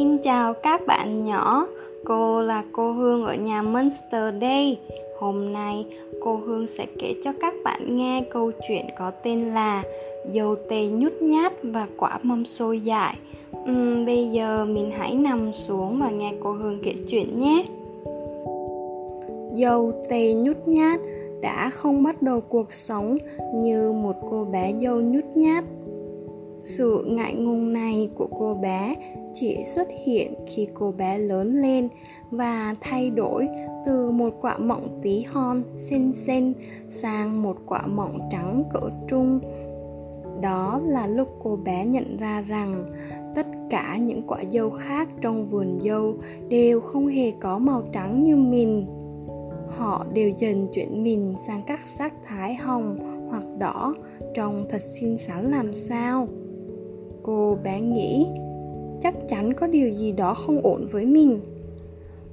Xin chào các bạn nhỏ, cô là cô Hương ở nhà Monster đây. Hôm nay cô Hương sẽ kể cho các bạn nghe câu chuyện có tên là Dầu tê nhút nhát và quả mâm xôi dại. Uhm, bây giờ mình hãy nằm xuống và nghe cô Hương kể chuyện nhé. Dầu tê nhút nhát đã không bắt đầu cuộc sống như một cô bé dâu nhút nhát sự ngại ngùng này của cô bé chỉ xuất hiện khi cô bé lớn lên và thay đổi từ một quả mọng tí hon xinh xinh sang một quả mọng trắng cỡ trung. Đó là lúc cô bé nhận ra rằng tất cả những quả dâu khác trong vườn dâu đều không hề có màu trắng như mình. Họ đều dần chuyển mình sang các sắc thái hồng hoặc đỏ, trông thật xinh xắn làm sao. Cô bé nghĩ chắc chắn có điều gì đó không ổn với mình.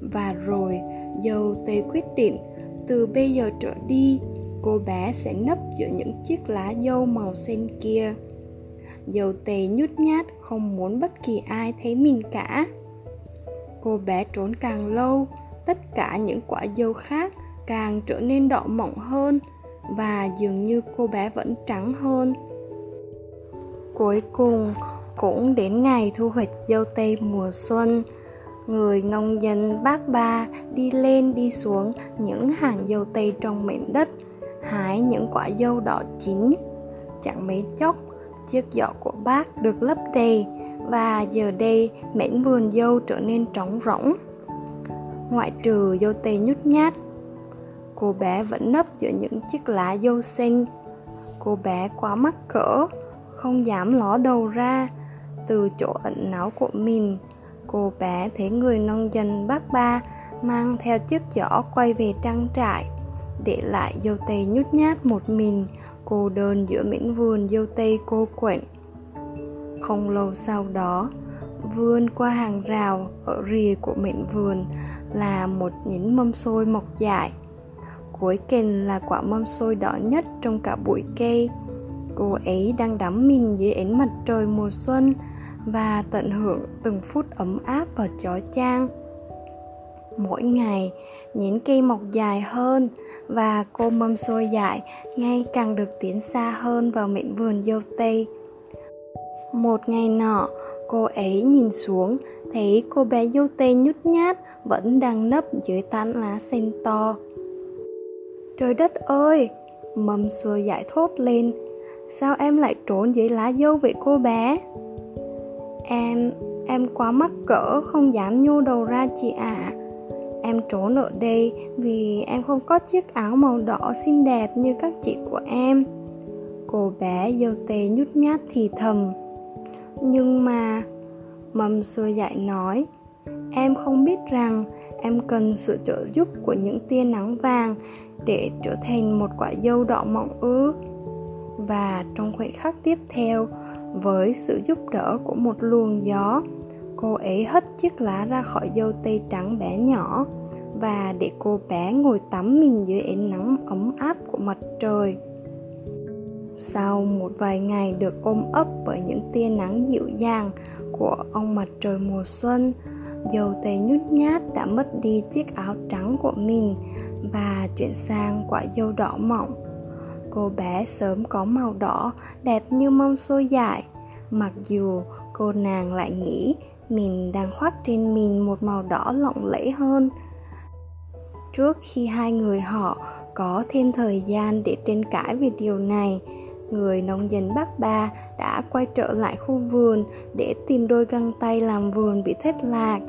Và rồi dâu tê quyết định từ bây giờ trở đi cô bé sẽ nấp giữa những chiếc lá dâu màu xanh kia. Dâu tê nhút nhát không muốn bất kỳ ai thấy mình cả. Cô bé trốn càng lâu, tất cả những quả dâu khác càng trở nên đỏ mọng hơn và dường như cô bé vẫn trắng hơn. Cuối cùng cũng đến ngày thu hoạch dâu tây mùa xuân Người nông dân bác ba đi lên đi xuống những hàng dâu tây trong mảnh đất Hái những quả dâu đỏ chín. Chẳng mấy chốc, chiếc giỏ của bác được lấp đầy Và giờ đây mảnh vườn dâu trở nên trống rỗng. Ngoại trừ dâu tây nhút nhát Cô bé vẫn nấp giữa những chiếc lá dâu xanh. Cô bé quá mắc cỡ không dám ló đầu ra. Từ chỗ ẩn náu của mình, cô bé thấy người nông dân bác ba mang theo chiếc giỏ quay về trang trại. Để lại dâu tây nhút nhát một mình, cô đơn giữa mảnh vườn dâu tây cô quạnh. Không lâu sau đó, vươn qua hàng rào ở rìa của mảnh vườn là một nhánh mâm xôi mọc dài cuối kềnh là quả mâm xôi đỏ nhất trong cả bụi cây. Cô ấy đang đắm mình dưới ánh mặt trời mùa xuân và tận hưởng từng phút ấm áp và chói chang. Mỗi ngày, nhánh cây mọc dài hơn và cô mâm xôi dại ngay càng được tiến xa hơn vào mệnh vườn dâu tây. Một ngày nọ, cô ấy nhìn xuống, thấy cô bé dâu tây nhút nhát vẫn đang nấp dưới tán lá xanh to. Trời đất ơi! Mâm xôi dại thốt lên, Sao em lại trốn dưới lá dâu vậy cô bé? Em, em quá mắc cỡ không dám nhô đầu ra chị ạ à. Em trốn ở đây vì em không có chiếc áo màu đỏ xinh đẹp như các chị của em Cô bé dâu tê nhút nhát thì thầm Nhưng mà Mầm xôi dạy nói Em không biết rằng em cần sự trợ giúp của những tia nắng vàng để trở thành một quả dâu đỏ mọng ư và trong khoảnh khắc tiếp theo với sự giúp đỡ của một luồng gió. Cô ấy hất chiếc lá ra khỏi dâu tây trắng bé nhỏ và để cô bé ngồi tắm mình dưới ánh nắng ấm áp của mặt trời. Sau một vài ngày được ôm ấp bởi những tia nắng dịu dàng của ông mặt trời mùa xuân dầu tây nhút nhát đã mất đi chiếc áo trắng của mình và chuyển sang quả dâu đỏ mọng cô bé sớm có màu đỏ, đẹp như mâm xôi dại. Mặc dù cô nàng lại nghĩ mình đang khoác trên mình một màu đỏ lộng lẫy hơn. Trước khi hai người họ có thêm thời gian để tranh cãi về điều này, người nông dân bác ba đã quay trở lại khu vườn để tìm đôi găng tay làm vườn bị thất lạc.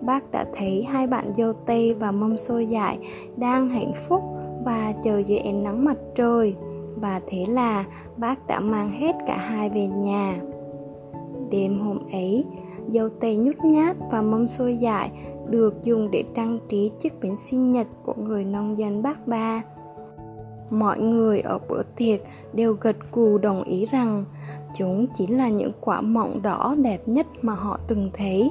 Bác đã thấy hai bạn dâu tây và mâm xôi dại đang hạnh phúc và chờ dưới ánh nắng mặt trời. Và thế là bác đã mang hết cả hai về nhà. Đêm hôm ấy, dâu tây nhút nhát và mâm xôi dại được dùng để trang trí chiếc bánh sinh nhật của người nông dân bác ba. Mọi người ở bữa tiệc đều gật cù đồng ý rằng chúng chính là những quả mọng đỏ đẹp nhất mà họ từng thấy.